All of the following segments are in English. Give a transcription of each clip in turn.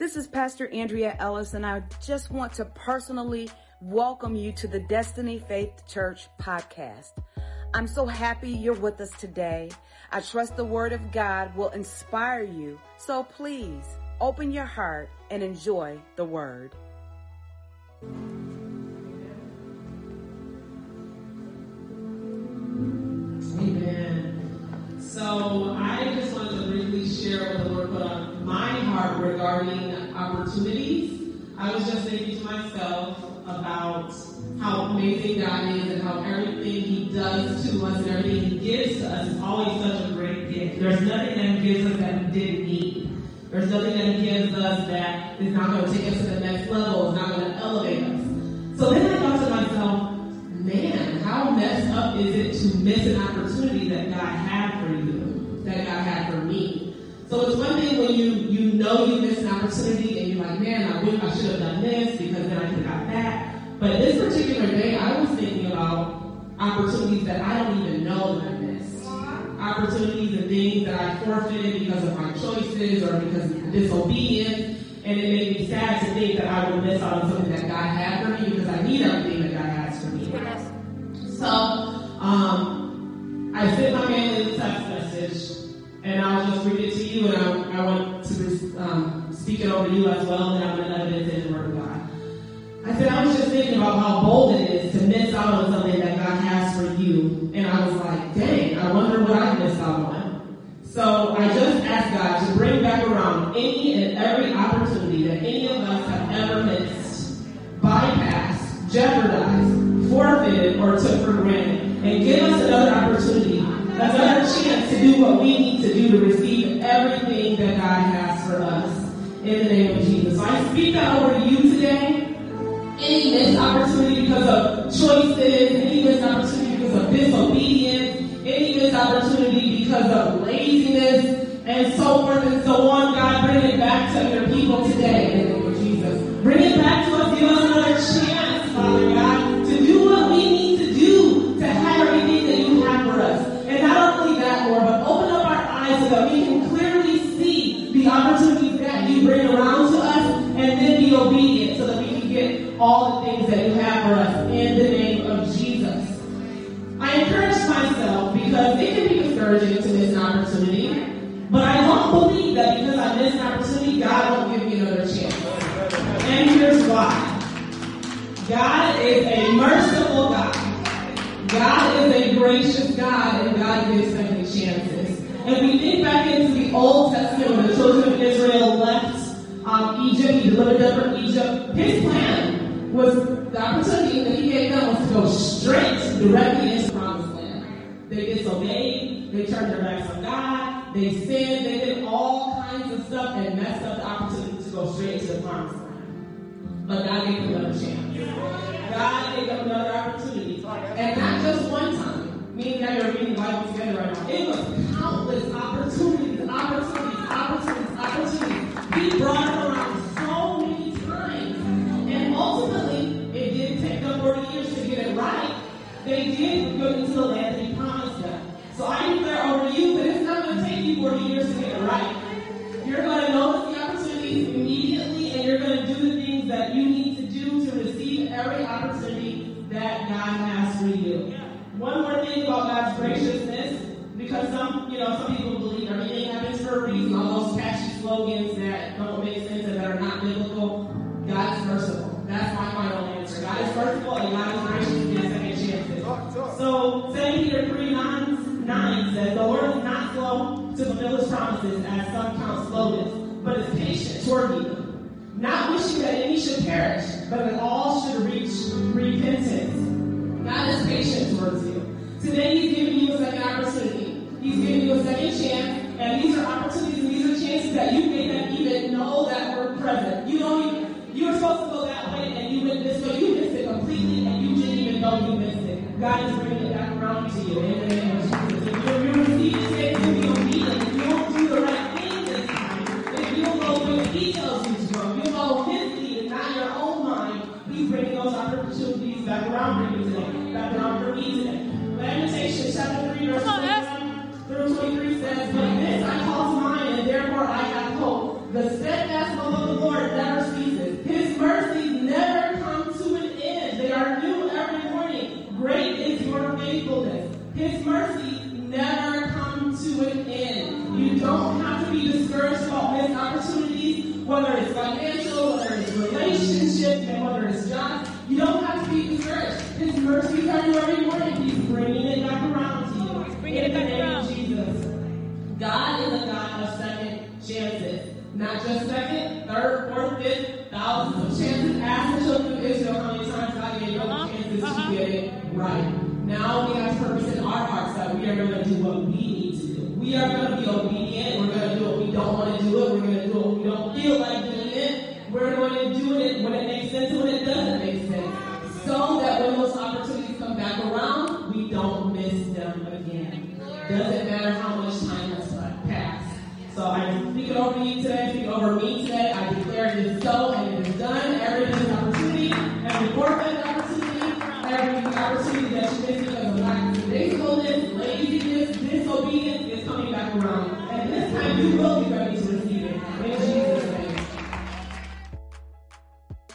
This is Pastor Andrea Ellis, and I just want to personally welcome you to the Destiny Faith Church podcast. I'm so happy you're with us today. I trust the Word of God will inspire you. So please open your heart and enjoy the Word. Amen. So I just wanted to briefly share what the Lord put on heart regarding opportunities. I was just thinking to myself about how amazing God is and how everything He does to us and everything He gives to us is always such a great gift. There's nothing that He gives us that we didn't need. There's nothing that He gives us that is not going to take us to the next level, is not going to elevate us. So then I thought to myself, man, how messed up is it to miss an opportunity that God had for you, that God had for me? So it's one thing when you know you missed an opportunity and you're like, man, I wish I should have done this because then I could have got that. But this particular day, I was thinking about opportunities that I don't even know that I missed. Opportunities and things that I forfeited because of my choices or because of disobedience. And it made me sad to think that I would miss out on something that God had for me because I need everything that God has for me. So, um, I sent my man a text message, and I'll just read it to you, and I, I want to um, speak it over you as well, and I'm going to evidence in the Word of God. I said, I was just thinking about how bold it is to miss out on something that God has for you, and I was like, dang, I wonder what I missed out on. So I just asked God to bring back around any and every opportunity that any of us have ever missed, bypassed, jeopardized, forfeited, or took for granted, and give us another opportunity, another chance to do what we need to do to receive everything that God has for us. In the name of Jesus. So I speak that over you today. Any missed opportunity because of choices, any missed opportunity because of disobedience, any missed opportunity because of but I don't believe that because I missed an opportunity, God won't give me another chance. And here's why. God is a merciful God. God is a gracious God, and God gives second chances. And we think back into the Old Testament when the children of Israel left um, Egypt, he delivered them from Egypt, his plan was the opportunity that he gave them was to go straight, directly into the promised land. They disobeyed, they turned their backs on God, they sinned, they did all kinds of stuff and messed up the opportunity to go straight to the promised land. But God gave them another chance. God gave them another opportunity. And not just one time. Me and Gary are reading the Bible together right now. It was countless opportunities, opportunities, opportunities, opportunities. He brought know, some people believe everything happens for a reason. All those catchy slogans that don't make sense and that are not biblical. God is merciful. That's my final answer. God is merciful and God is gracious and gives second chances. So 2 Peter 3 9, 9 says, The Lord is not slow to fulfill his promises, as some count slowness, but is patient toward you, not wishing that any should perish, but that all should reach repentance. God is patient towards you. Today He's giving you a second opportunity. He's giving you a second chance, and these are opportunities and these are chances that you may not even know that were present. You don't even, you were supposed to go that way and you went this way. You missed it completely and you didn't even know you missed it. God is bringing it back around to you. In the name of Jesus. If you're, you're receiving today, to be obedient. If you don't do the right thing this time, if you don't go where He tells you to go, you follow His lead and not your own mind, He's bringing those opportunities back around for you today. Back around for me today. Lamentations chapter 3, verse 21 verse 23 says, But this I call to mind, and therefore I have hope. The steadfast love of the Lord never ceases. His mercies never come to an end. They are new every morning. Great is your faithfulness. His mercies never come to an end. You don't have to be discouraged about missed opportunities, whether it's financial, whether it's relationship, and whether it's job. You don't have to be discouraged. His mercies are new every morning. Of second chances. Not just second, third, fourth, fifth, thousands of chances. Ask the children of Israel how many times God gave them uh-huh. chances uh-huh. to get it right. Now we have purpose in our hearts that we are going to do what we need to do. We are going to be obedient. We're going to do what we don't want to do it. We're going to do what we don't feel like doing it. We're going to do it when it makes sense and when it doesn't make sense. So that when those opportunities come back around, we don't miss them again. Doesn't matter how much time is so and it is done. Every opportunity, every forfeit opportunity, every opportunity that you miss because of lack of faithfulness, laziness, disobedience is coming back around. And this time you will be ready to receive it. In Jesus' name.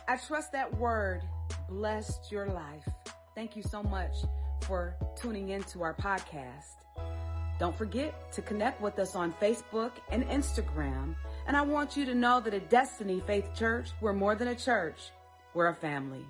I trust that word blessed your life. Thank you so much for tuning into our podcast. Don't forget to connect with us on Facebook and Instagram. And I want you to know that at Destiny Faith Church, we're more than a church. We're a family.